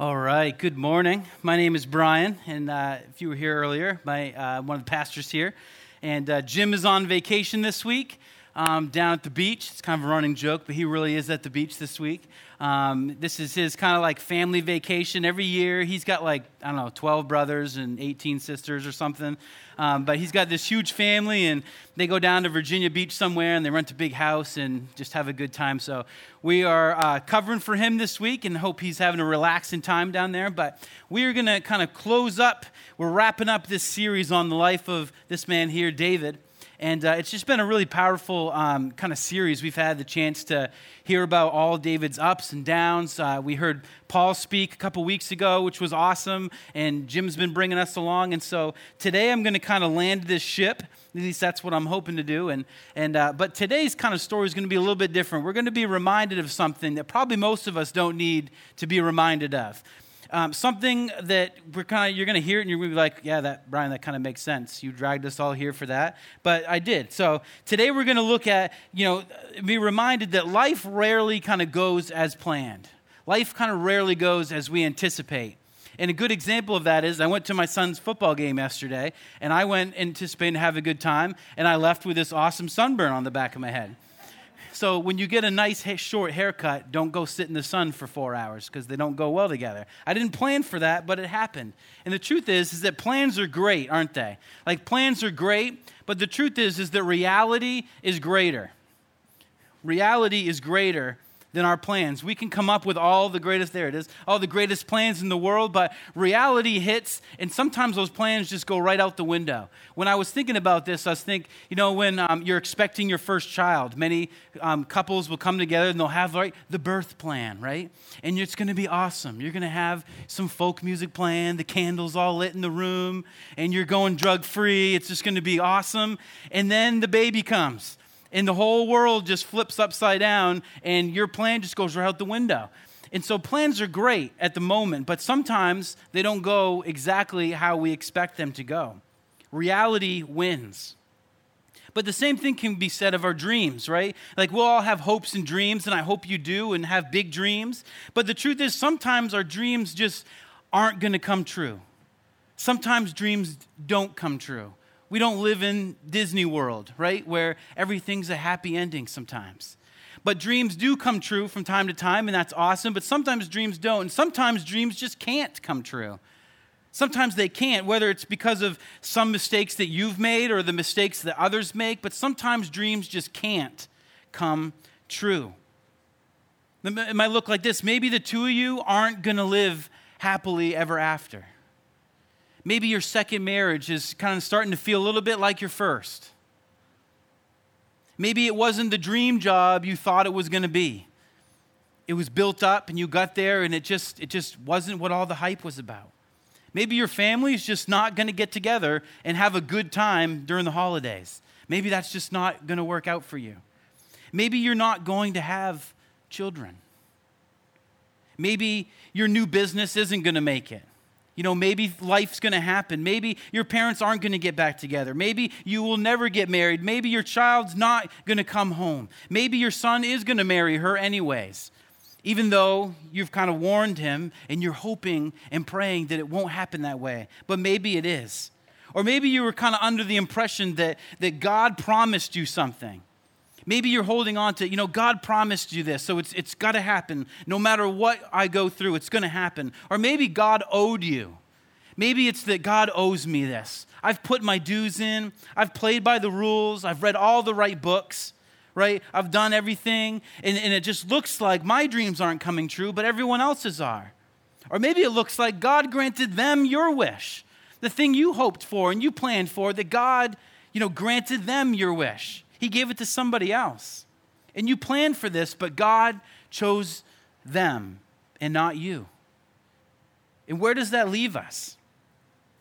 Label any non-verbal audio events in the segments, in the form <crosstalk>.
All right, good morning. My name is Brian, and uh, if you were here earlier, my, uh, one of the pastors here. And uh, Jim is on vacation this week um, down at the beach. It's kind of a running joke, but he really is at the beach this week. Um, this is his kind of like family vacation every year. He's got like, I don't know, 12 brothers and 18 sisters or something. Um, but he's got this huge family, and they go down to Virginia Beach somewhere and they rent a big house and just have a good time. So we are uh, covering for him this week and hope he's having a relaxing time down there. But we are going to kind of close up, we're wrapping up this series on the life of this man here, David. And uh, it's just been a really powerful um, kind of series. We've had the chance to hear about all David's ups and downs. Uh, we heard Paul speak a couple weeks ago, which was awesome. And Jim's been bringing us along. And so today I'm going to kind of land this ship. At least that's what I'm hoping to do. And, and, uh, but today's kind of story is going to be a little bit different. We're going to be reminded of something that probably most of us don't need to be reminded of. Um, something that we're kind of you're going to hear it and you're going to be like, yeah, that Brian, that kind of makes sense. You dragged us all here for that, but I did. So today we're going to look at, you know, be reminded that life rarely kind of goes as planned. Life kind of rarely goes as we anticipate. And a good example of that is I went to my son's football game yesterday, and I went anticipating to have a good time, and I left with this awesome sunburn on the back of my head. So when you get a nice short haircut, don't go sit in the sun for four hours because they don't go well together. I didn't plan for that, but it happened. And the truth is, is that plans are great, aren't they? Like plans are great, but the truth is, is that reality is greater. Reality is greater than our plans. We can come up with all the greatest, there it is, all the greatest plans in the world, but reality hits, and sometimes those plans just go right out the window. When I was thinking about this, I was thinking, you know, when um, you're expecting your first child, many um, couples will come together and they'll have right, the birth plan, right? And it's going to be awesome. You're going to have some folk music playing, the candles all lit in the room, and you're going drug free. It's just going to be awesome. And then the baby comes and the whole world just flips upside down and your plan just goes right out the window. And so plans are great at the moment, but sometimes they don't go exactly how we expect them to go. Reality wins. But the same thing can be said of our dreams, right? Like we'll all have hopes and dreams, and I hope you do and have big dreams. But the truth is, sometimes our dreams just aren't going to come true. Sometimes dreams don't come true. We don't live in Disney World, right? Where everything's a happy ending sometimes. But dreams do come true from time to time, and that's awesome. But sometimes dreams don't. And sometimes dreams just can't come true. Sometimes they can't, whether it's because of some mistakes that you've made or the mistakes that others make, but sometimes dreams just can't come true. It might look like this maybe the two of you aren't going to live happily ever after. Maybe your second marriage is kind of starting to feel a little bit like your first. Maybe it wasn't the dream job you thought it was going to be. It was built up and you got there and it just it just wasn't what all the hype was about. Maybe your family is just not going to get together and have a good time during the holidays. Maybe that's just not going to work out for you. Maybe you're not going to have children. Maybe your new business isn't going to make it. You know, maybe life's going to happen. Maybe your parents aren't going to get back together. Maybe you will never get married. Maybe your child's not going to come home. Maybe your son is going to marry her anyways, even though you've kind of warned him and you're hoping and praying that it won't happen that way. But maybe it is. Or maybe you were kind of under the impression that, that God promised you something. Maybe you're holding on to, you know, God promised you this, so it's, it's got to happen. No matter what I go through, it's going to happen. Or maybe God owed you. Maybe it's that God owes me this. I've put my dues in, I've played by the rules, I've read all the right books, right? I've done everything, and, and it just looks like my dreams aren't coming true, but everyone else's are. Or maybe it looks like God granted them your wish, the thing you hoped for and you planned for, that God, you know, granted them your wish. He gave it to somebody else. And you planned for this, but God chose them and not you. And where does that leave us?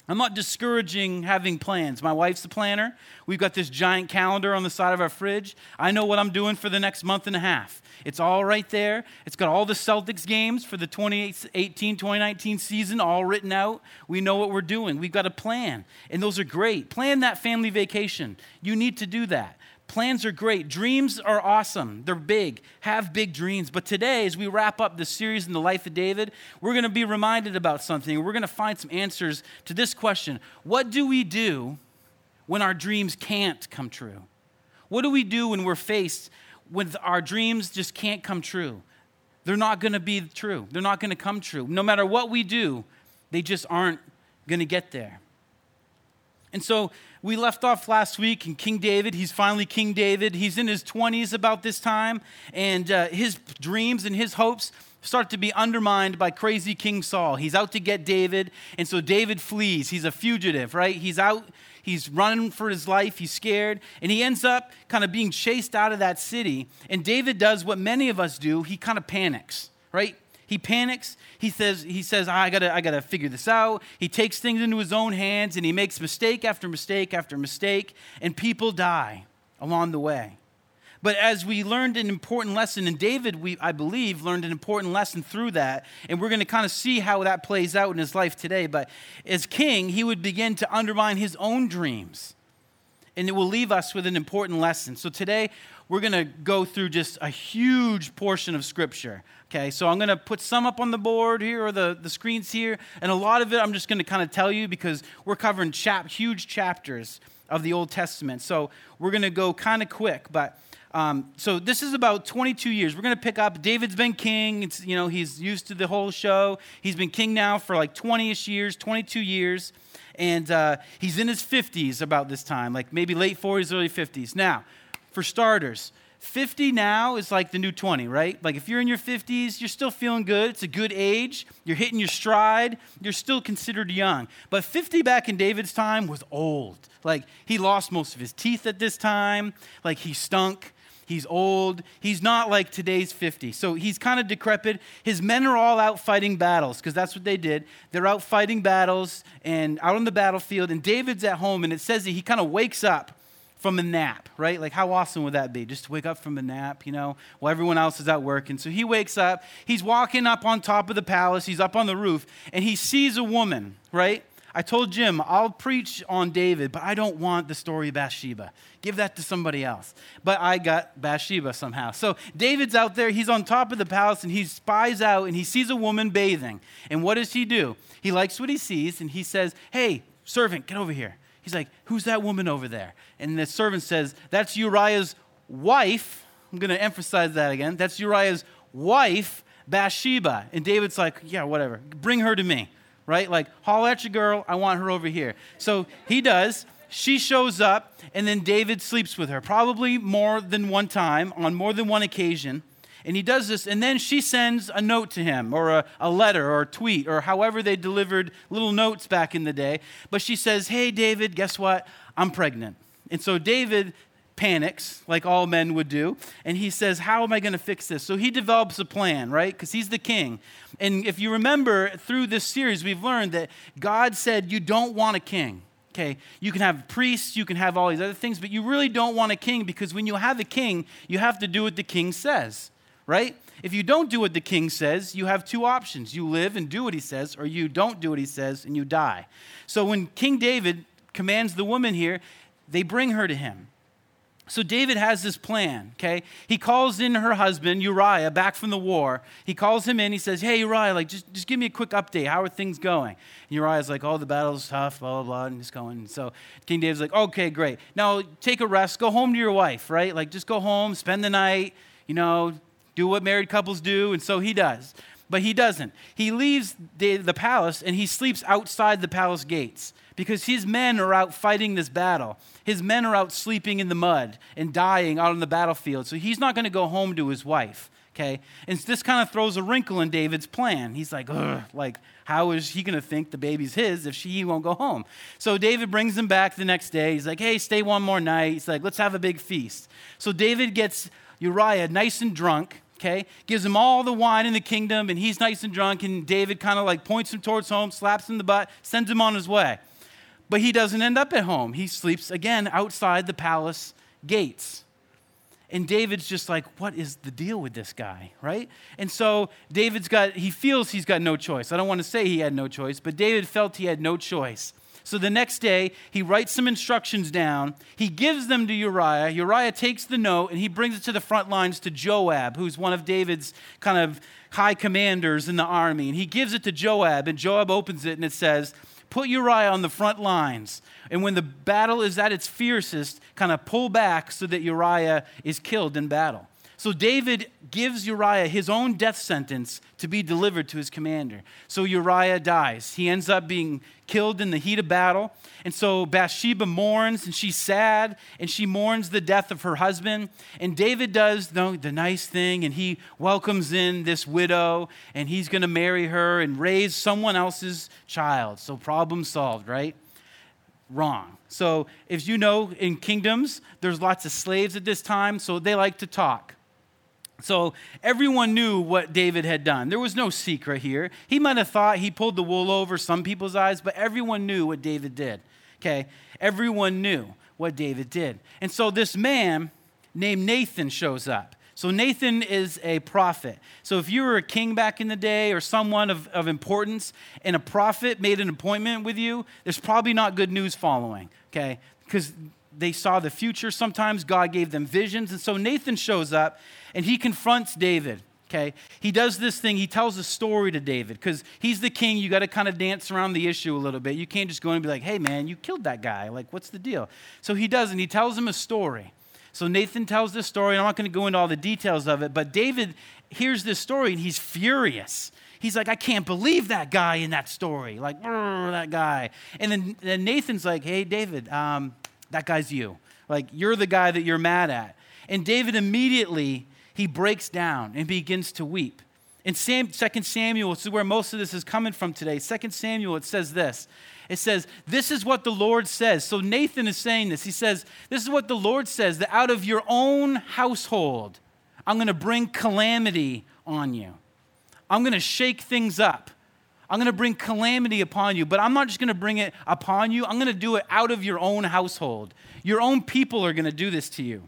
I'm not discouraging having plans. My wife's a planner. We've got this giant calendar on the side of our fridge. I know what I'm doing for the next month and a half. It's all right there. It's got all the Celtics games for the 2018 2019 season all written out. We know what we're doing. We've got a plan, and those are great. Plan that family vacation. You need to do that. Plans are great. Dreams are awesome. They're big. Have big dreams. But today, as we wrap up this series in the life of David, we're going to be reminded about something. We're going to find some answers to this question What do we do when our dreams can't come true? What do we do when we're faced with our dreams just can't come true? They're not going to be true. They're not going to come true. No matter what we do, they just aren't going to get there. And so we left off last week and King David. He's finally King David. He's in his 20s about this time, and uh, his dreams and his hopes start to be undermined by crazy King Saul. He's out to get David, and so David flees. He's a fugitive, right? He's out, he's running for his life, he's scared, and he ends up kind of being chased out of that city. And David does what many of us do he kind of panics, right? He panics. He says, he says I, gotta, I gotta figure this out. He takes things into his own hands and he makes mistake after mistake after mistake, and people die along the way. But as we learned an important lesson, and David, we, I believe, learned an important lesson through that, and we're going to kind of see how that plays out in his life today. But as king, he would begin to undermine his own dreams, and it will leave us with an important lesson. So today, we're going to go through just a huge portion of Scripture. Okay, so I'm going to put some up on the board here or the, the screens here, and a lot of it I'm just going to kind of tell you because we're covering chap, huge chapters of the Old Testament. So we're going to go kind of quick, but. Um, so this is about 22 years. We're going to pick up. David's been king. It's, you know, he's used to the whole show. He's been king now for like 20ish years, 22 years, and uh, he's in his 50s about this time, like maybe late 40s, early 50s. Now, for starters, 50 now is like the new 20, right? Like if you're in your 50s, you're still feeling good. It's a good age. You're hitting your stride. You're still considered young. But 50 back in David's time was old. Like he lost most of his teeth at this time. Like he stunk. He's old. He's not like today's 50. So he's kind of decrepit. His men are all out fighting battles because that's what they did. They're out fighting battles and out on the battlefield. And David's at home, and it says that he kind of wakes up from a nap, right? Like, how awesome would that be? Just to wake up from a nap, you know, while everyone else is out working. So he wakes up, he's walking up on top of the palace, he's up on the roof, and he sees a woman, right? I told Jim, I'll preach on David, but I don't want the story of Bathsheba. Give that to somebody else. But I got Bathsheba somehow. So David's out there, he's on top of the palace, and he spies out and he sees a woman bathing. And what does he do? He likes what he sees, and he says, Hey, servant, get over here. He's like, Who's that woman over there? And the servant says, That's Uriah's wife. I'm going to emphasize that again. That's Uriah's wife, Bathsheba. And David's like, Yeah, whatever. Bring her to me, right? Like, holler at your girl. I want her over here. So he does. She shows up, and then David sleeps with her, probably more than one time, on more than one occasion. And he does this, and then she sends a note to him, or a, a letter, or a tweet, or however they delivered little notes back in the day. But she says, Hey, David, guess what? I'm pregnant. And so David panics, like all men would do, and he says, How am I going to fix this? So he develops a plan, right? Because he's the king. And if you remember through this series, we've learned that God said, You don't want a king. Okay, you can have priests, you can have all these other things, but you really don't want a king because when you have a king, you have to do what the king says right? If you don't do what the king says, you have two options. You live and do what he says, or you don't do what he says and you die. So when King David commands the woman here, they bring her to him. So David has this plan, okay? He calls in her husband, Uriah, back from the war. He calls him in. He says, Hey, Uriah, like, just, just give me a quick update. How are things going? And Uriah's like, Oh, the battle's tough, blah, blah, blah, and he's going. So King David's like, Okay, great. Now take a rest. Go home to your wife, right? Like, just go home, spend the night, you know, do what married couples do, and so he does. But he doesn't. He leaves the, the palace and he sleeps outside the palace gates because his men are out fighting this battle. His men are out sleeping in the mud and dying out on the battlefield. So he's not going to go home to his wife. Okay? And this kind of throws a wrinkle in David's plan. He's like, Ugh, like, how is he going to think the baby's his if she won't go home? So David brings him back the next day. He's like, hey, stay one more night. He's like, let's have a big feast. So David gets Uriah nice and drunk okay? Gives him all the wine in the kingdom, and he's nice and drunk, and David kind of like points him towards home, slaps him in the butt, sends him on his way. But he doesn't end up at home. He sleeps again outside the palace gates. And David's just like, what is the deal with this guy, right? And so David's got, he feels he's got no choice. I don't want to say he had no choice, but David felt he had no choice. So the next day, he writes some instructions down. He gives them to Uriah. Uriah takes the note and he brings it to the front lines to Joab, who's one of David's kind of high commanders in the army. And he gives it to Joab, and Joab opens it and it says, Put Uriah on the front lines. And when the battle is at its fiercest, kind of pull back so that Uriah is killed in battle. So David gives Uriah his own death sentence to be delivered to his commander. So Uriah dies. He ends up being killed in the heat of battle. And so Bathsheba mourns and she's sad and she mourns the death of her husband. And David does the, the nice thing and he welcomes in this widow and he's going to marry her and raise someone else's child. So problem solved, right? Wrong. So, if you know, in kingdoms, there's lots of slaves at this time, so they like to talk. So everyone knew what David had done. There was no secret here. He might have thought he pulled the wool over some people's eyes, but everyone knew what David did. Okay? Everyone knew what David did. And so this man named Nathan shows up. So Nathan is a prophet. So if you were a king back in the day or someone of, of importance and a prophet made an appointment with you, there's probably not good news following. Okay? Because they saw the future. Sometimes God gave them visions. And so Nathan shows up and he confronts David. Okay, he does this thing. He tells a story to David because he's the king. You got to kind of dance around the issue a little bit. You can't just go and be like, "Hey, man, you killed that guy. Like, what's the deal?" So he does, and he tells him a story. So Nathan tells this story. I'm not going to go into all the details of it, but David hears this story and he's furious. He's like, I can't believe that guy in that story. Like, that guy. And then, then Nathan's like, Hey, David, um, that guy's you. Like, you're the guy that you're mad at. And David immediately, he breaks down and begins to weep. In Sam, 2 Samuel, this is where most of this is coming from today. 2 Samuel, it says this. It says, This is what the Lord says. So Nathan is saying this. He says, This is what the Lord says that out of your own household, I'm going to bring calamity on you. I'm going to shake things up. I'm going to bring calamity upon you, but I'm not just going to bring it upon you. I'm going to do it out of your own household. Your own people are going to do this to you.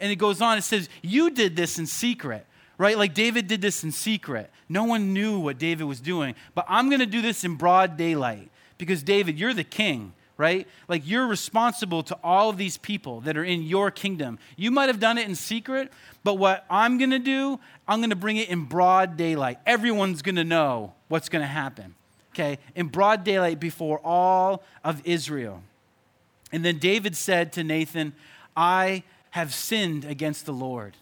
And it goes on, it says, You did this in secret, right? Like David did this in secret. No one knew what David was doing, but I'm going to do this in broad daylight because, David, you're the king right? Like you're responsible to all of these people that are in your kingdom. You might have done it in secret, but what I'm going to do, I'm going to bring it in broad daylight. Everyone's going to know what's going to happen, okay? In broad daylight before all of Israel. And then David said to Nathan, I have sinned against the Lord.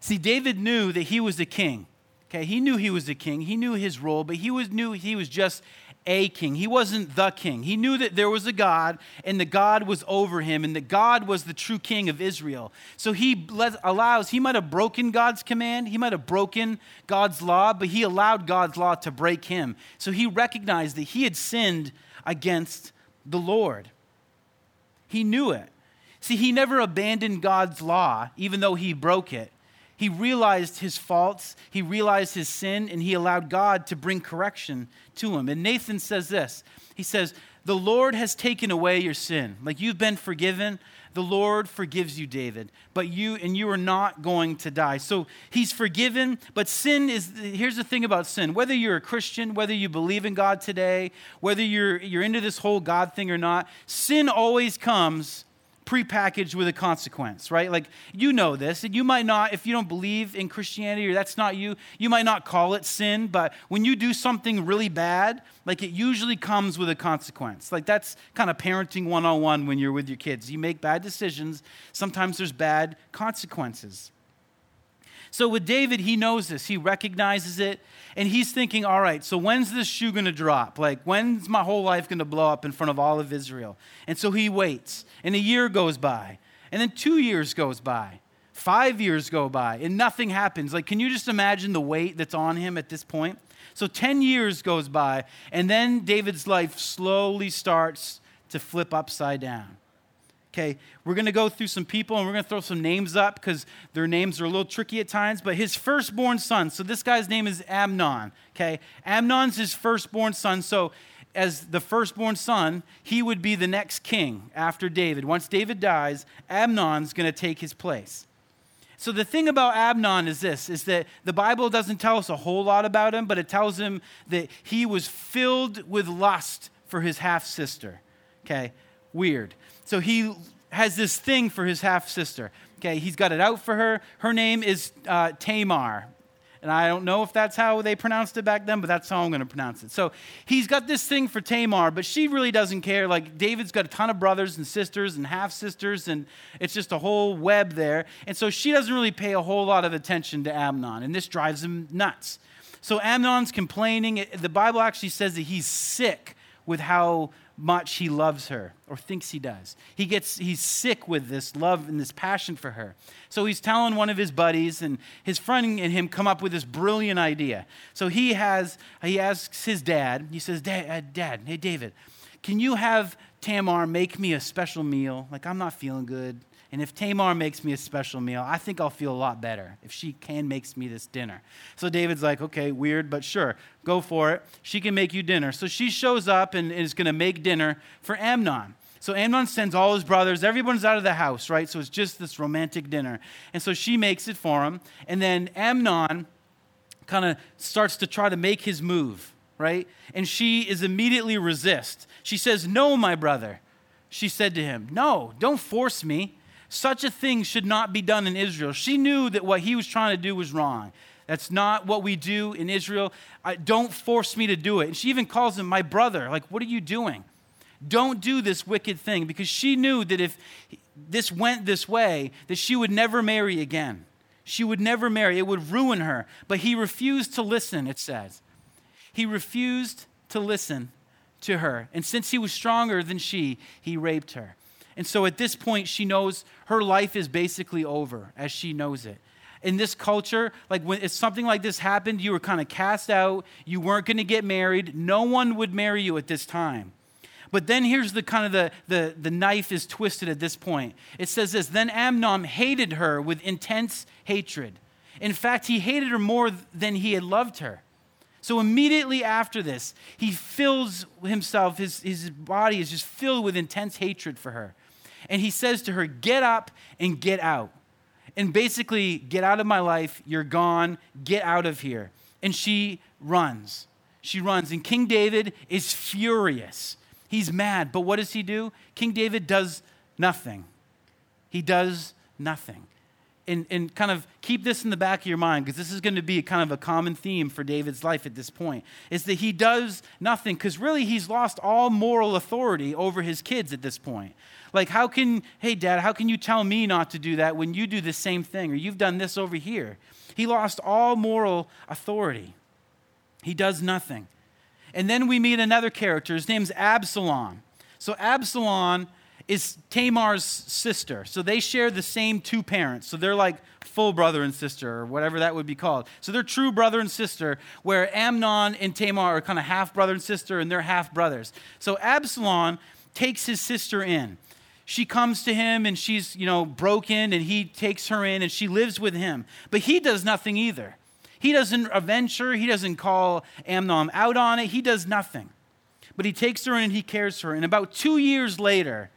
See, David knew that he was the king. Okay, he knew he was the king. He knew his role, but he was knew he was just a king. He wasn't the king. He knew that there was a God and the God was over him and that God was the true king of Israel. So he let, allows, he might have broken God's command, he might have broken God's law, but he allowed God's law to break him. So he recognized that he had sinned against the Lord. He knew it. See, he never abandoned God's law, even though he broke it. He realized his faults, he realized his sin, and he allowed God to bring correction to him. And Nathan says this He says, The Lord has taken away your sin. Like you've been forgiven. The Lord forgives you, David, but you and you are not going to die. So he's forgiven, but sin is here's the thing about sin. Whether you're a Christian, whether you believe in God today, whether you're you're into this whole God thing or not, sin always comes prepackaged with a consequence, right? Like you know this, and you might not, if you don't believe in Christianity or that's not you, you might not call it sin, but when you do something really bad, like it usually comes with a consequence. Like that's kind of parenting 101 when you're with your kids. You make bad decisions, sometimes there's bad consequences. So with David, he knows this. He recognizes it. And he's thinking, all right, so when's this shoe to drop? Like, when's my whole life to blow up in front of all of Israel? And so he waits. And a year goes by. And then two years goes by. Five years go by. And nothing happens. Like, can you just imagine the weight that's on him at this point? So 10 years goes by. And then David's life slowly starts to flip upside down. Okay, we're going to go through some people and we're going to throw some names up because their names are a little tricky at times. But his firstborn son, so this guy's name is Amnon. Okay, Amnon's his firstborn son. So, as the firstborn son, he would be the next king after David. Once David dies, Amnon's going to take his place. So the thing about Amnon is this is that the Bible doesn't tell us a whole lot about him, but it tells him that he was filled with lust for his half sister. Okay, weird. So he has this thing for his half sister. Okay, he's got it out for her. Her name is uh, Tamar. And I don't know if that's how they pronounced it back then, but that's how I'm going to pronounce it. So he's got this thing for Tamar, but she really doesn't care. Like David's got a ton of brothers and sisters and half sisters, and it's just a whole web there. And so she doesn't really pay a whole lot of attention to Amnon, and this drives him nuts. So Amnon's complaining. The Bible actually says that he's sick with how much he loves her or thinks he does. He gets he's sick with this love and this passion for her. So he's telling one of his buddies and his friend and him come up with this brilliant idea. So he has he asks his dad. He says, "Dad, uh, dad hey David, can you have Tamar make me a special meal? Like I'm not feeling good. And if Tamar makes me a special meal, I think I'll feel a lot better if she can makes me this dinner. So David's like, okay, weird, but sure, go for it. She can make you dinner. So she shows up and is going to make dinner for Amnon. So Amnon sends all his brothers, everyone's out of the house, right? So it's just this romantic dinner. And so she makes it for him. And then Amnon kind of starts to try to make his move, right? And she is immediately resist. She says, "No, my brother." She said to him, "No, don't force me." Such a thing should not be done in Israel. She knew that what he was trying to do was wrong. That's not what we do in Israel. I, don't force me to do it. And she even calls him my brother. Like, what are you doing? Don't do this wicked thing because she knew that if this went this way, that she would never marry again. She would never marry. It would ruin her. But he refused to listen, it says. He refused to listen to her. And since he was stronger than she, he raped her. And so at this point, she knows her life is basically over as she knows it. In this culture, like when if something like this happened, you were kind of cast out, you weren't going to get married, no one would marry you at this time. But then here's the kind of the, the, the knife is twisted at this point. It says this Then Amnon hated her with intense hatred. In fact, he hated her more than he had loved her. So immediately after this, he fills himself, his, his body is just filled with intense hatred for her and he says to her, Get up and get out. And basically, get out of my life. You're gone. Get out of here. And she runs. She runs. And King David is furious. He's mad. But what does he do? King David does nothing. He does nothing and, and kind of keep this in the back of your mind because this is going to be kind of a common theme for David's life at this point is that he does nothing because really he's lost all moral authority over his kids at this point. Like, how can, hey, dad, how can you tell me not to do that when you do the same thing or you've done this over here? He lost all moral authority. He does nothing. And then we meet another character. His name's Absalom. So, Absalom is Tamar's sister. So they share the same two parents. So they're like full brother and sister, or whatever that would be called. So they're true brother and sister, where Amnon and Tamar are kind of half brother and sister, and they're half brothers. So Absalom takes his sister in. She comes to him and she's, you know, broken, and he takes her in and she lives with him. But he does nothing either. He doesn't avenge her, he doesn't call Amnon out on it, he does nothing. But he takes her in and he cares for her. And about two years later,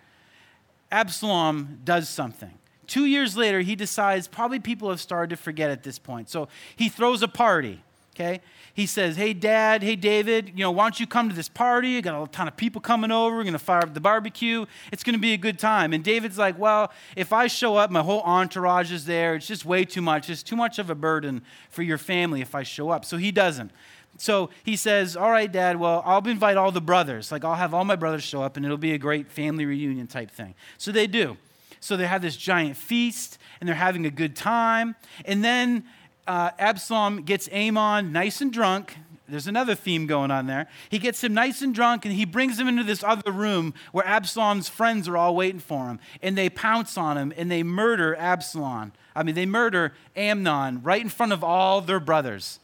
Absalom does something. Two years later, he decides probably people have started to forget at this point. So he throws a party, okay? He says, Hey, Dad, hey, David, you know, why don't you come to this party? I got a ton of people coming over. We're going to fire up the barbecue. It's going to be a good time. And David's like, Well, if I show up, my whole entourage is there. It's just way too much. It's too much of a burden for your family if I show up. So he doesn't. So he says, All right, Dad, well, I'll invite all the brothers. Like, I'll have all my brothers show up, and it'll be a great family reunion type thing. So they do. So they have this giant feast, and they're having a good time. And then uh, Absalom gets Amnon nice and drunk. There's another theme going on there. He gets him nice and drunk, and he brings him into this other room where Absalom's friends are all waiting for him. And they pounce on him, and they murder Absalom. I mean, they murder Amnon right in front of all their brothers.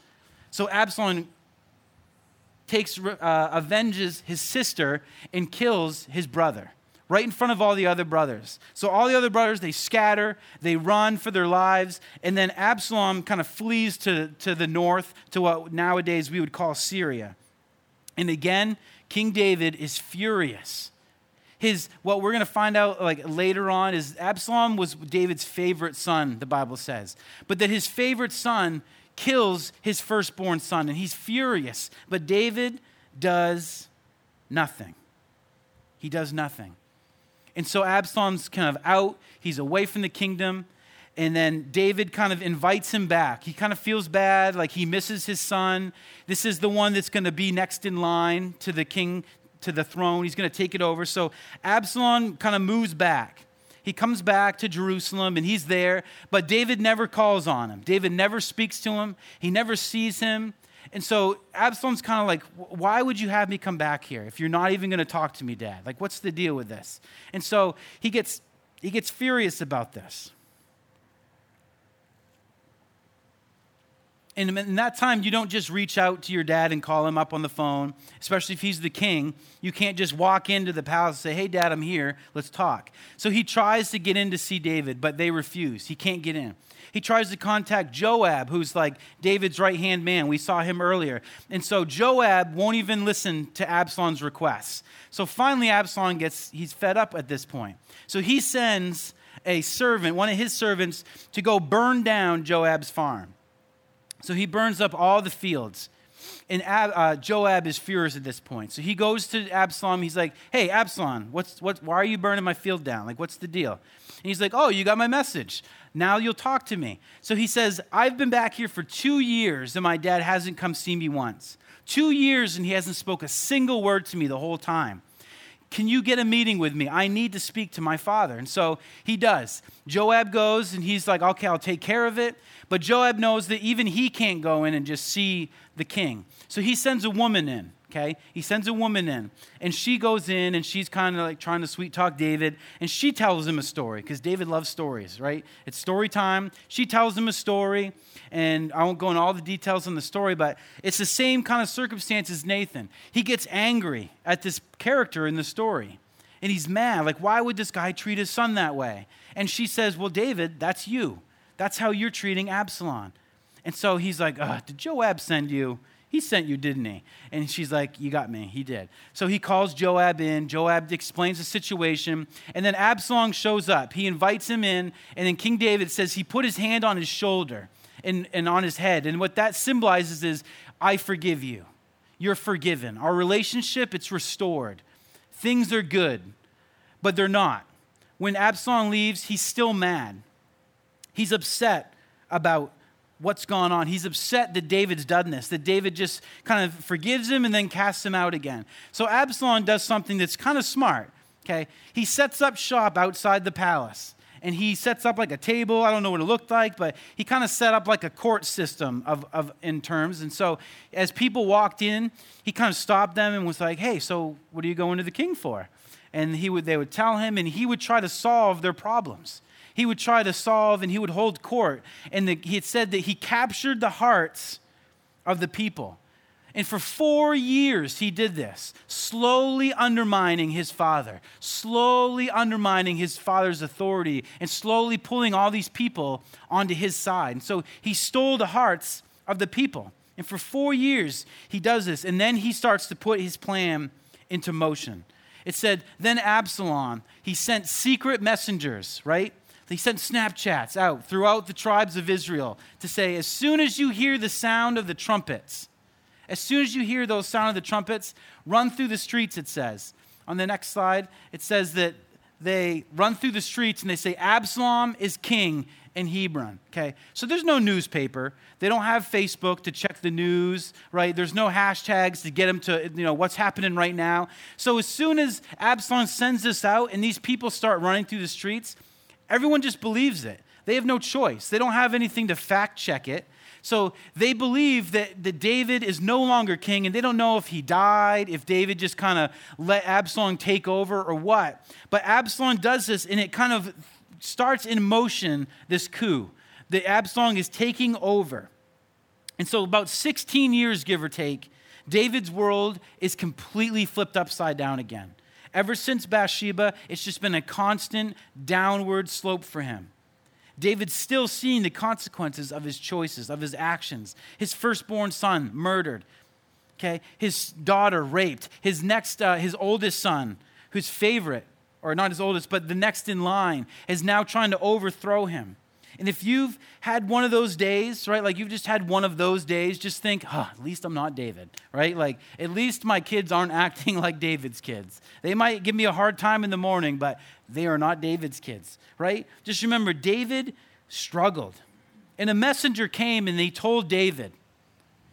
So Absalom takes, uh, avenges his sister and kills his brother right in front of all the other brothers. So all the other brothers, they scatter, they run for their lives, and then Absalom kind of flees to, to the north to what nowadays we would call Syria. And again, King David is furious. His what we're going to find out like later on is Absalom was David's favorite son, the Bible says. But that his favorite son kills his firstborn son, and he's furious. But David does nothing. He does nothing. And so Absalom's kind of out, he's away from the kingdom. And then David kind of invites him back. He kind of feels bad, like he misses his son. This is the one that's going to be next in line to the king, to the throne. He's going to take it over. So Absalom kind of moves back. He comes back to Jerusalem and he's there, but David never calls on him. David never speaks to him, he never sees him. And so Absalom's kind of like, why would you have me come back here if you're not even going to talk to me, Dad? Like, what's the deal with this? And so he gets, he gets furious about this. And in that time, you don't just reach out to your dad and call him up on the phone, especially if he's the king. You can't just walk into the palace and say, Hey, dad, I'm here. Let's talk. So he tries to get in to see David, but they refuse. He can't get in. He tries to contact Joab, who's like David's right hand man. We saw him earlier. And so Joab won't even listen to Absalom's requests. So finally, Absalom gets, he's fed up at this point. So he sends a servant, one of his servants, to go burn down Joab's farm. So he burns up all the fields. And Ab, uh, Joab is furious at this point. So he goes to Absalom. He's like, Hey, Absalom, what's, what, why are you burning my field down? Like, what's the deal? And he's like, Oh, you got my message. Now you'll talk to me. So he says, I've been back here for two years and my dad hasn't come see me once. Two years and he hasn't spoke a single word to me the whole time. Can you get a meeting with me? I need to speak to my father. And so he does. Joab goes and he's like, okay, I'll take care of it. But Joab knows that even he can't go in and just see the king. So he sends a woman in okay? He sends a woman in, and she goes in and she's kind of like trying to sweet talk David, and she tells him a story because David loves stories, right? It's story time. She tells him a story, and I won't go into all the details on the story, but it's the same kind of circumstance as Nathan. He gets angry at this character in the story, and he's mad. Like, why would this guy treat his son that way? And she says, Well, David, that's you. That's how you're treating Absalom. And so he's like, Did Joab send you? He sent you, didn't he? And she's like, You got me. He did. So he calls Joab in. Joab explains the situation. And then Absalom shows up. He invites him in. And then King David says he put his hand on his shoulder and, and on his head. And what that symbolizes is, I forgive you. You're forgiven. Our relationship, it's restored. Things are good, but they're not. When Absalom leaves, he's still mad. He's upset about what's gone on. He's upset that David's done this, that David just kind of forgives him and then casts him out again. So Absalom does something that's kind of smart, okay? He sets up shop outside the palace. And he sets up like a table. I don't know what it looked like, but he kind of set up like a court system of, of in terms. And so as people walked in, he kind of stopped them and was like, hey, so what are you going to the king for? And he would, they would tell him, and he would try to solve their problems he would try to solve and he would hold court. And the, he had said that he captured the hearts of the people. And for four years, he did this, slowly undermining his father, slowly undermining his father's authority, and slowly pulling all these people onto his side. And so he stole the hearts of the people. And for four years, he does this. And then he starts to put his plan into motion. It said, then Absalom, he sent secret messengers, right? He sent Snapchats out throughout the tribes of Israel to say, as soon as you hear the sound of the trumpets, as soon as you hear those sound of the trumpets, run through the streets, it says. On the next slide, it says that they run through the streets and they say, Absalom is king in Hebron. Okay, so there's no newspaper. They don't have Facebook to check the news, right? There's no hashtags to get them to, you know, what's happening right now. So as soon as Absalom sends this out and these people start running through the streets, Everyone just believes it. They have no choice. They don't have anything to fact check it. So they believe that, that David is no longer king, and they don't know if he died, if David just kind of let Absalom take over or what. But Absalom does this, and it kind of starts in motion this coup. The Absalom is taking over. And so, about 16 years, give or take, David's world is completely flipped upside down again. Ever since Bathsheba, it's just been a constant downward slope for him. David's still seeing the consequences of his choices, of his actions. His firstborn son murdered, okay? His daughter raped. His next, uh, his oldest son, whose favorite, or not his oldest, but the next in line, is now trying to overthrow him. And if you've had one of those days, right, like you've just had one of those days, just think, huh, at least I'm not David, right? Like, at least my kids aren't <laughs> acting like David's kids. They might give me a hard time in the morning, but they are not David's kids, right? Just remember, David struggled. And a messenger came and he told David,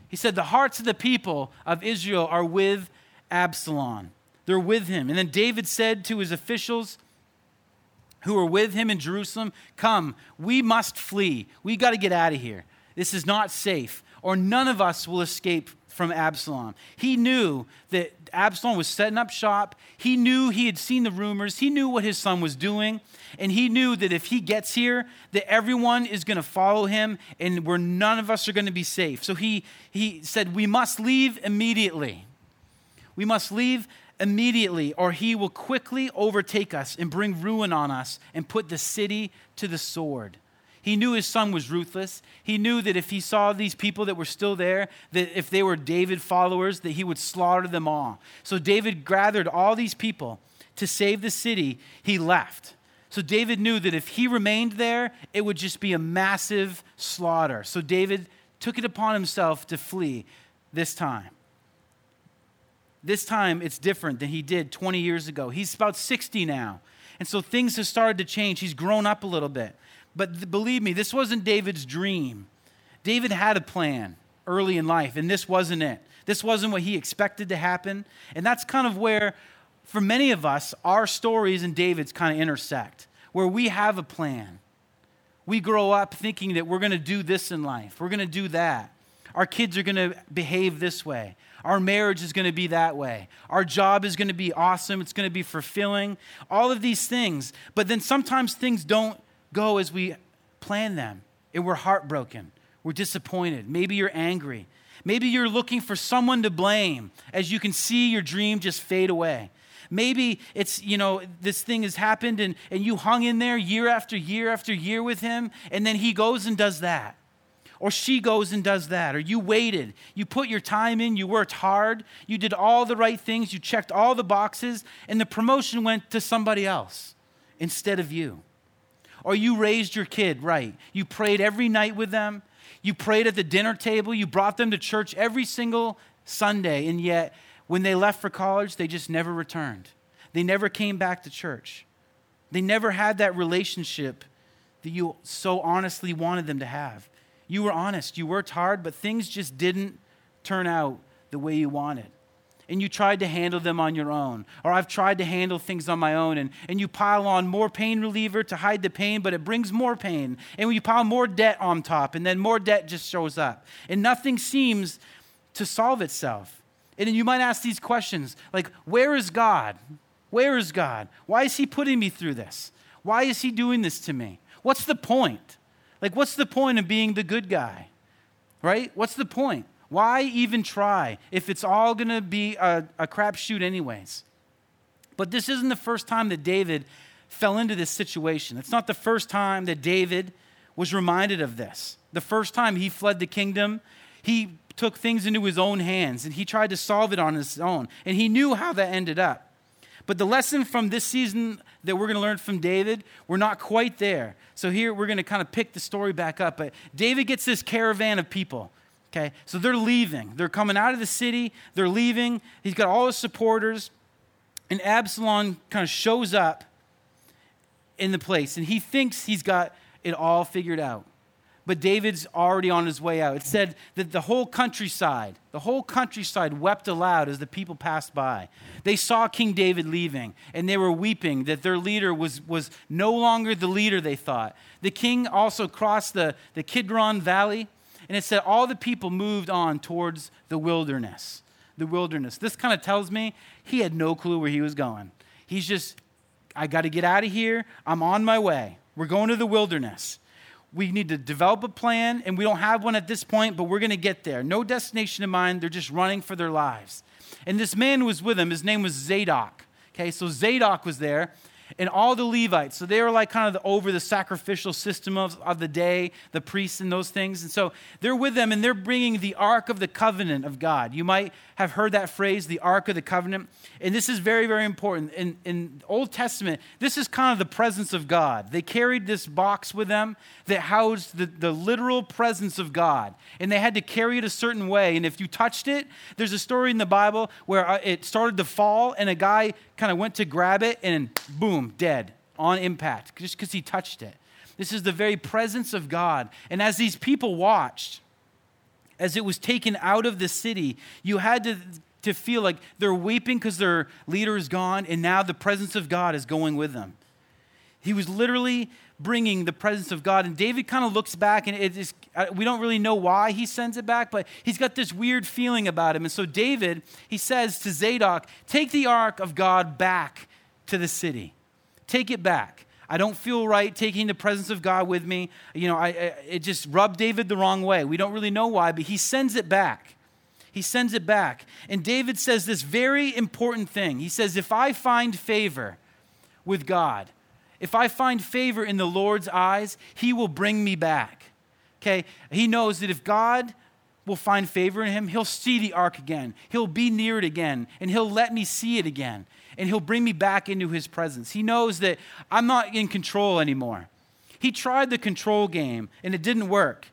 he said, The hearts of the people of Israel are with Absalom. They're with him. And then David said to his officials, who were with him in Jerusalem, Come, we must flee. We got to get out of here. This is not safe, or none of us will escape from Absalom. He knew that Absalom was setting up shop. He knew he had seen the rumors. He knew what his son was doing. And he knew that if he gets here, that everyone is going to follow him and where none of us are going to be safe. So he, he said, We must leave immediately. We must leave immediately, or he will quickly overtake us and bring ruin on us and put the city to the sword. He knew his son was ruthless. He knew that if he saw these people that were still there, that if they were David followers, that he would slaughter them all. So David gathered all these people to save the city. He left. So David knew that if he remained there, it would just be a massive slaughter. So David took it upon himself to flee this time. This time it's different than he did 20 years ago. He's about 60 now. And so things have started to change. He's grown up a little bit. But th- believe me, this wasn't David's dream. David had a plan early in life, and this wasn't it. This wasn't what he expected to happen. And that's kind of where, for many of us, our stories and David's kind of intersect, where we have a plan. We grow up thinking that we're going to do this in life, we're going to do that. Our kids are going to behave this way. Our marriage is going to be that way. Our job is going to be awesome. It's going to be fulfilling. All of these things. But then sometimes things don't go as we plan them, and we're heartbroken. We're disappointed. Maybe you're angry. Maybe you're looking for someone to blame as you can see your dream just fade away. Maybe it's, you know, this thing has happened and, and you hung in there year after year after year with him, and then he goes and does that. Or she goes and does that. Or you waited. You put your time in. You worked hard. You did all the right things. You checked all the boxes. And the promotion went to somebody else instead of you. Or you raised your kid right. You prayed every night with them. You prayed at the dinner table. You brought them to church every single Sunday. And yet, when they left for college, they just never returned. They never came back to church. They never had that relationship that you so honestly wanted them to have. You were honest, you worked hard, but things just didn't turn out the way you wanted. And you tried to handle them on your own. Or I've tried to handle things on my own. And, and you pile on more pain reliever to hide the pain, but it brings more pain. And you pile more debt on top, and then more debt just shows up. And nothing seems to solve itself. And then you might ask these questions like, where is God? Where is God? Why is He putting me through this? Why is He doing this to me? What's the point? Like, what's the point of being the good guy? Right? What's the point? Why even try if it's all going to be a, a crapshoot, anyways? But this isn't the first time that David fell into this situation. It's not the first time that David was reminded of this. The first time he fled the kingdom, he took things into his own hands and he tried to solve it on his own. And he knew how that ended up. But the lesson from this season that we're going to learn from David, we're not quite there. So here we're going to kind of pick the story back up. But David gets this caravan of people. Okay, so they're leaving. They're coming out of the city. They're leaving. He's got all his supporters. And Absalom kind of shows up in the place. And he thinks he's got it all figured out but David's already on his way out. It said that the whole countryside, the whole countryside wept aloud as the people passed by. They saw King David leaving, and they were weeping that their leader was, was no longer the leader they thought. The king also crossed the, the Kidron Valley, and it said all the people moved on towards the wilderness. The wilderness. This kind of tells me he had no clue where he was going. He's just, I got to get out of here. I'm on my way. We're going to the wilderness we need to develop a plan, and we don't have one at this point, but we're going to get there. No destination in mind. They're just running for their lives. And this man was with him. His name was Zadok. Okay, so Zadok was there, and all the Levites. So they were like kind of the, over the sacrificial system of, of the day, the priests and those things. And so they're with them and they're bringing the Ark of the Covenant of God. You might have heard that phrase, the Ark of the Covenant. And this is very, very important. In, in Old Testament, this is kind of the presence of God. They carried this box with them that housed the, the literal presence of God. And they had to carry it a certain way. And if you touched it, there's a story in the Bible where uh, it started to fall and a guy kind of went to grab it and boom, dead on impact just because he touched it. This is the very presence of God. And as these people watched, as it was taken out of the city, you had to, to feel like they're weeping because their leader is gone, and now the presence of God is going with them. He was literally bringing the presence of God. And David kind of looks back, and it is, we don't really know why he sends it back, but he's got this weird feeling about him. And so David, he says to Zadok, Take the ark of God back to the city. Take it back. I don't feel right taking the presence of God with me. You know, I, I, it just rubbed David the wrong way. We don't really know why, but he sends it back. He sends it back. And David says this very important thing. He says, If I find favor with God, if I find favor in the Lord's eyes, he will bring me back. Okay? He knows that if God will find favor in him, he'll see the ark again. He'll be near it again, and he'll let me see it again and he'll bring me back into his presence. He knows that I'm not in control anymore. He tried the control game and it didn't work.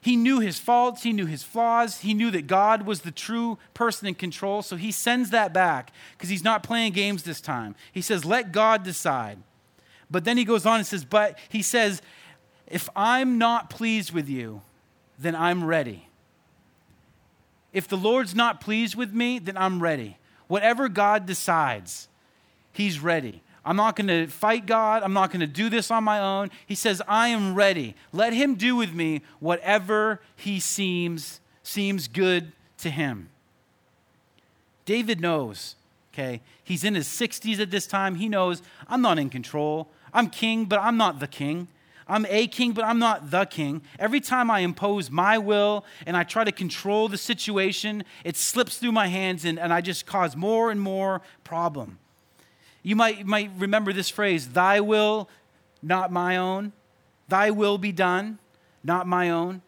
He knew his faults, he knew his flaws, he knew that God was the true person in control, so he sends that back because he's not playing games this time. He says, Let God decide. But then he goes on and says, But he says, If I'm not pleased with you, then I'm ready. If the Lord's not pleased with me, then I'm ready. Whatever God decides, He's ready. I'm not going to fight God. I'm not going to do this on my own. He says, I am ready. Let Him do with me whatever He seems, seems good to Him. David knows, okay? He's in his 60s at this time. He knows, I'm not in control. I'm king, but I'm not the king. I'm a king, but I'm not the king. Every time I impose my will and I try to control the situation, it slips through my hands and, and I just cause more and more problem. You might, might remember this phrase Thy will, not my own. Thy will be done, not my own.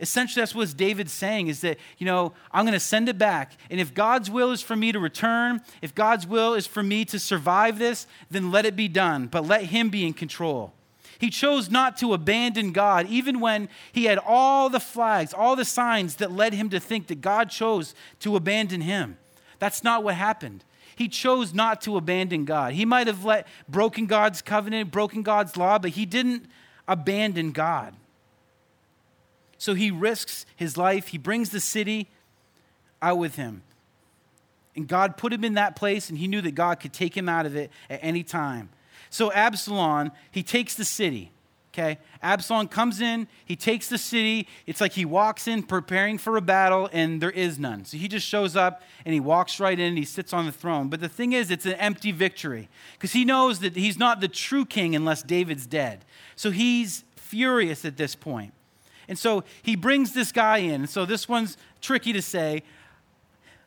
Essentially, that's what David's saying is that, you know, I'm going to send it back. And if God's will is for me to return, if God's will is for me to survive this, then let it be done. But let Him be in control. He chose not to abandon God, even when he had all the flags, all the signs that led him to think that God chose to abandon him. That's not what happened. He chose not to abandon God. He might have let broken God's covenant, broken God's law, but he didn't abandon God. So he risks his life. He brings the city out with him. And God put him in that place, and he knew that God could take him out of it at any time. So Absalom, he takes the city. Okay? Absalom comes in, he takes the city. It's like he walks in preparing for a battle, and there is none. So he just shows up and he walks right in and he sits on the throne. But the thing is, it's an empty victory because he knows that he's not the true king unless David's dead. So he's furious at this point. And so he brings this guy in. So this one's tricky to say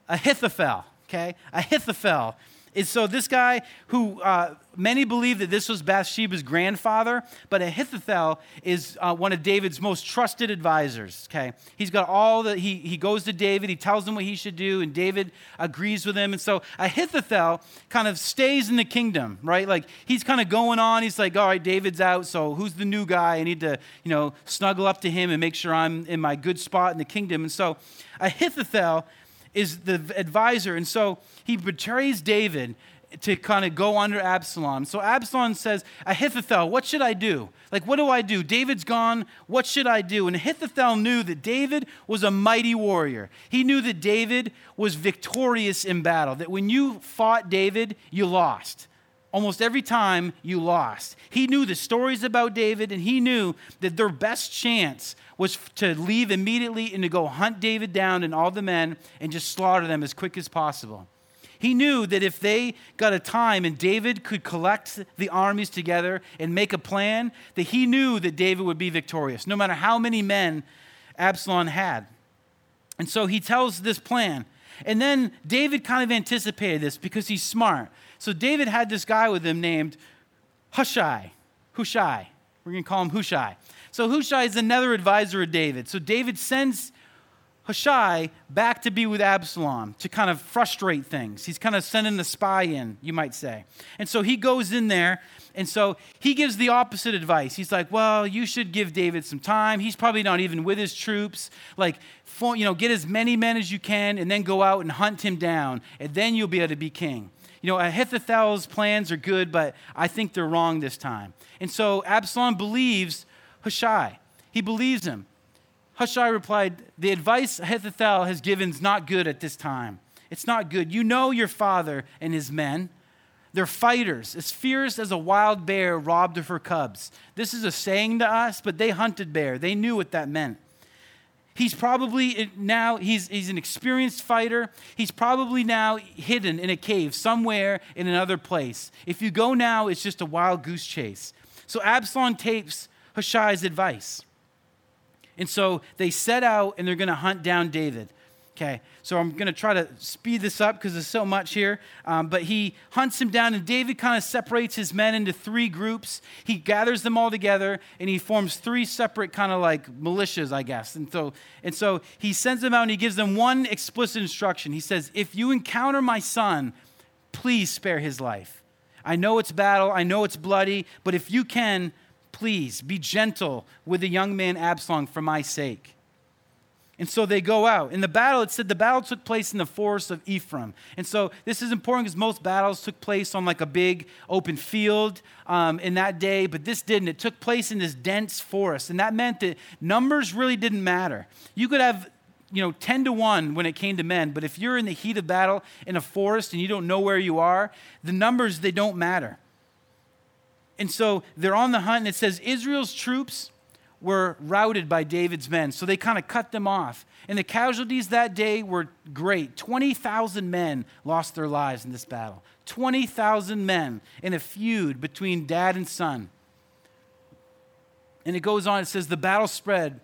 Ahithophel. Okay? Ahithophel is so this guy who uh, many believe that this was Bathsheba's grandfather, but Ahithophel is uh, one of David's most trusted advisors. Okay, he's got all the he he goes to David, he tells him what he should do, and David agrees with him. And so Ahithophel kind of stays in the kingdom, right? Like he's kind of going on. He's like, all right, David's out, so who's the new guy? I need to you know snuggle up to him and make sure I'm in my good spot in the kingdom. And so Ahithophel is the advisor. And so he betrays David to kind of go under Absalom. So Absalom says, Ahithophel, what should I do? Like, what do I do? David's gone. What should I do? And Ahithophel knew that David was a mighty warrior. He knew that David was victorious in battle, that when you fought David, you lost. Almost every time you lost. He knew the stories about David, and he knew that their best chance was to leave immediately and to go hunt David down and all the men and just slaughter them as quick as possible. He knew that if they got a time and David could collect the armies together and make a plan, that he knew that David would be victorious, no matter how many men Absalom had. And so he tells this plan. And then David kind of anticipated this because he's smart. So David had this guy with him named Hushai. Hushai. We're going to call him Hushai. So Hushai is another advisor of David. So David sends Hushai back to be with Absalom to kind of frustrate things. He's kind of sending the spy in, you might say. And so he goes in there, and so he gives the opposite advice. He's like, "Well, you should give David some time. He's probably not even with his troops. Like, you know, get as many men as you can, and then go out and hunt him down, and then you'll be able to be king." You know, Ahithophel's plans are good, but I think they're wrong this time. And so Absalom believes Hushai. He believes him. Hushai replied, The advice Ahithophel has given is not good at this time. It's not good. You know your father and his men. They're fighters, as fierce as a wild bear robbed of her cubs. This is a saying to us, but they hunted bear. They knew what that meant. He's probably now, he's, he's an experienced fighter. He's probably now hidden in a cave somewhere in another place. If you go now, it's just a wild goose chase. So Absalom takes Hushai's advice. And so they set out and they're going to hunt down David. Okay, so I'm going to try to speed this up because there's so much here. Um, but he hunts him down, and David kind of separates his men into three groups. He gathers them all together, and he forms three separate kind of like militias, I guess. And so, and so he sends them out, and he gives them one explicit instruction. He says, "If you encounter my son, please spare his life. I know it's battle, I know it's bloody, but if you can, Please be gentle with the young man Absalom for my sake. And so they go out. In the battle, it said the battle took place in the forest of Ephraim. And so this is important because most battles took place on like a big open field um, in that day, but this didn't. It took place in this dense forest. And that meant that numbers really didn't matter. You could have you know 10 to 1 when it came to men but if you're in the heat of battle in a forest and you don't know where you are the numbers they don't matter and so they're on the hunt, and it says Israel's troops were routed by David's men. So they kind of cut them off. And the casualties that day were great. 20,000 men lost their lives in this battle. 20,000 men in a feud between dad and son. And it goes on, it says, the battle spread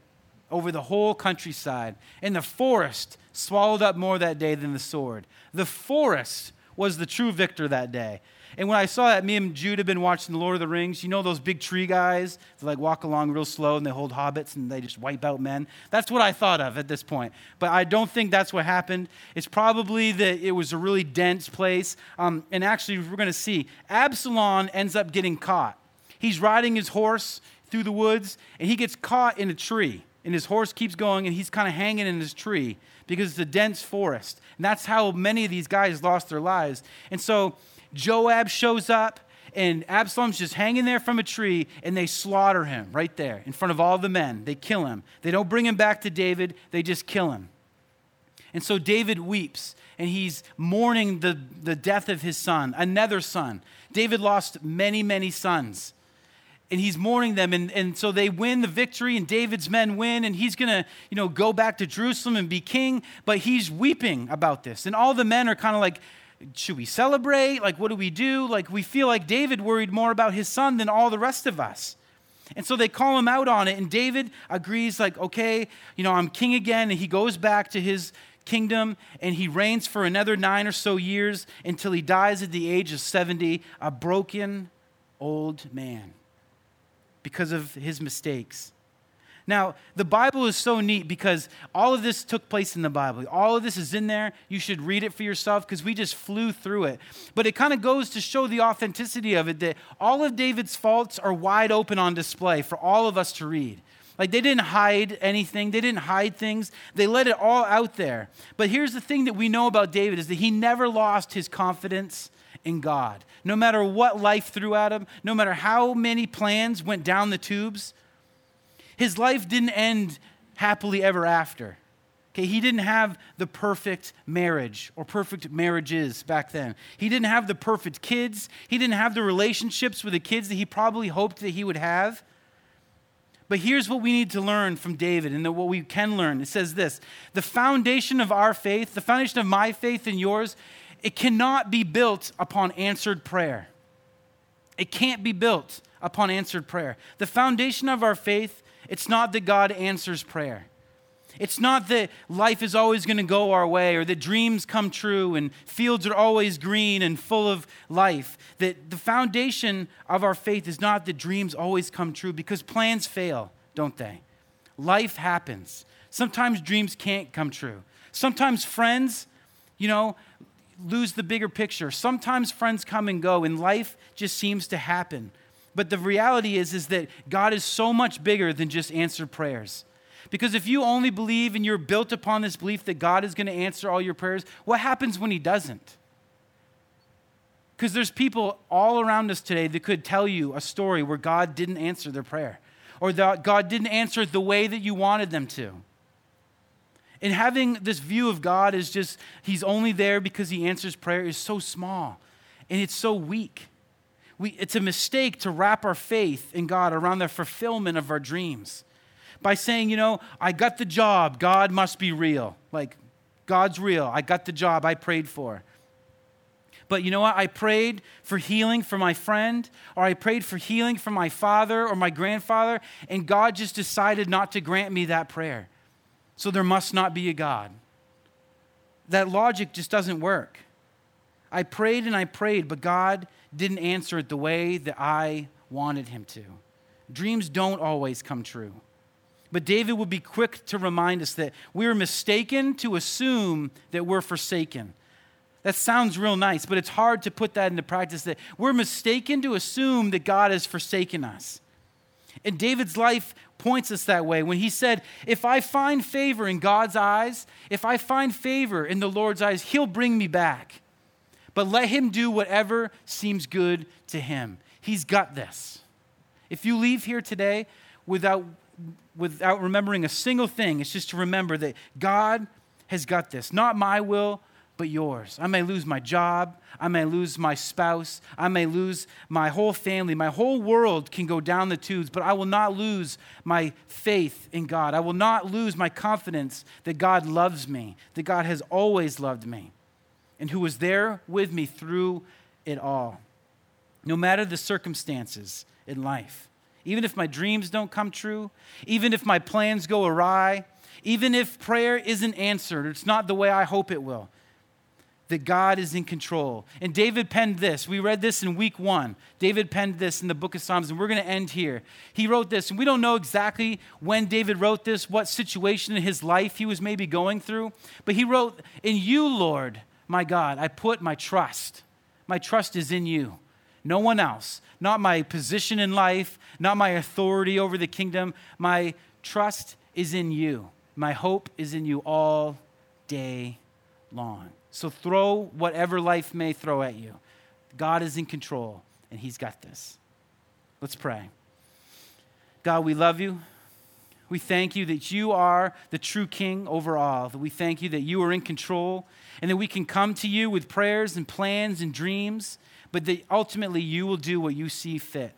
over the whole countryside, and the forest swallowed up more that day than the sword. The forest was the true victor that day. And when I saw that, me and Jude have been watching The Lord of the Rings. You know those big tree guys that like walk along real slow and they hold hobbits and they just wipe out men? That's what I thought of at this point. But I don't think that's what happened. It's probably that it was a really dense place. Um, and actually, we're going to see Absalom ends up getting caught. He's riding his horse through the woods and he gets caught in a tree. And his horse keeps going and he's kind of hanging in his tree because it's a dense forest. And that's how many of these guys lost their lives. And so Joab shows up, and Absalom's just hanging there from a tree, and they slaughter him right there in front of all the men. They kill him. They don't bring him back to David, they just kill him. And so David weeps, and he's mourning the, the death of his son, another son. David lost many, many sons and he's mourning them and, and so they win the victory and david's men win and he's to you know go back to jerusalem and be king but he's weeping about this and all the men are kind of like should we celebrate? Like, what do we do? Like, we feel like David worried more about his son than all the rest of us. And so they call him out on it, and David agrees, like, okay, you know, I'm king again. And he goes back to his kingdom and he reigns for another nine or so years until he dies at the age of 70, a broken old man because of his mistakes. Now, the Bible is so neat because all of this took place in the Bible. All of this is in there. You should read it for yourself because we just flew through it. But it kind of goes to show the authenticity of it that all of David's faults are wide open on display for all of us to read. Like they didn't hide anything, they didn't hide things. They let it all out there. But here's the thing that we know about David is that he never lost his confidence in God. No matter what life threw at him, no matter how many plans went down the tubes, his life didn't end happily ever after. Okay, he didn't have the perfect marriage or perfect marriages back then. He didn't have the perfect kids. He didn't have the relationships with the kids that he probably hoped that he would have. But here's what we need to learn from David and what we can learn. It says this The foundation of our faith, the foundation of my faith and yours, it cannot be built upon answered prayer. It can't be built upon answered prayer. The foundation of our faith it's not that God answers prayer. It's not that life is always going to go our way or that dreams come true and fields are always green and full of life. That the foundation of our faith is not that dreams always come true because plans fail, don't they? Life happens. Sometimes dreams can't come true. Sometimes friends, you know, lose the bigger picture. Sometimes friends come and go and life just seems to happen. But the reality is is that God is so much bigger than just answered prayers. Because if you only believe and you're built upon this belief that God is going to answer all your prayers, what happens when He doesn't? Because there's people all around us today that could tell you a story where God didn't answer their prayer, or that God didn't answer the way that you wanted them to. And having this view of God is just, He's only there because He answers prayer is so small and it's so weak. We, it's a mistake to wrap our faith in God around the fulfillment of our dreams by saying, you know, I got the job, God must be real. Like, God's real. I got the job I prayed for. But you know what? I prayed for healing for my friend, or I prayed for healing for my father or my grandfather, and God just decided not to grant me that prayer. So there must not be a God. That logic just doesn't work. I prayed and I prayed, but God didn't answer it the way that I wanted Him to. Dreams don't always come true. But David would be quick to remind us that we're mistaken to assume that we're forsaken. That sounds real nice, but it's hard to put that into practice that we're mistaken to assume that God has forsaken us. And David's life points us that way when he said, If I find favor in God's eyes, if I find favor in the Lord's eyes, he'll bring me back. But let him do whatever seems good to him. He's got this. If you leave here today without without remembering a single thing. It's just to remember that God has got this. Not my will, but yours. I may lose my job. I may lose my spouse. I may lose my whole family. My whole world can go down the tubes, but I will not lose my faith in God. I will not lose my confidence that God loves me, that God has always loved me, and who was there with me through it all. No matter the circumstances in life even if my dreams don't come true, even if my plans go awry, even if prayer isn't answered, it's not the way I hope it will, that God is in control. And David penned this. We read this in week one. David penned this in the book of Psalms, and we're going to end here. He wrote this, and we don't know exactly when David wrote this, what situation in his life he was maybe going through, but he wrote, In you, Lord, my God, I put my trust. My trust is in you no one else. Not my position in life, not my authority over the kingdom. My trust is in you. My hope is in you all day long. So throw whatever life may throw at you. God is in control, and He's got this. Let's pray. God, we love you. We thank you that you are the true king over all. That we thank you that you are in control and that we can come to you with prayers and plans and dreams but that ultimately you will do what you see fit.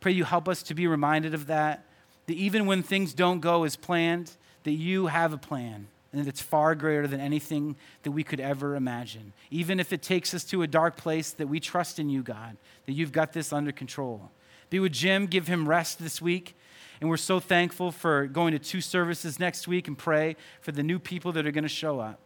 Pray you help us to be reminded of that, that even when things don't go as planned, that you have a plan and that it's far greater than anything that we could ever imagine. Even if it takes us to a dark place, that we trust in you, God, that you've got this under control. Be with Jim, give him rest this week. And we're so thankful for going to two services next week and pray for the new people that are going to show up.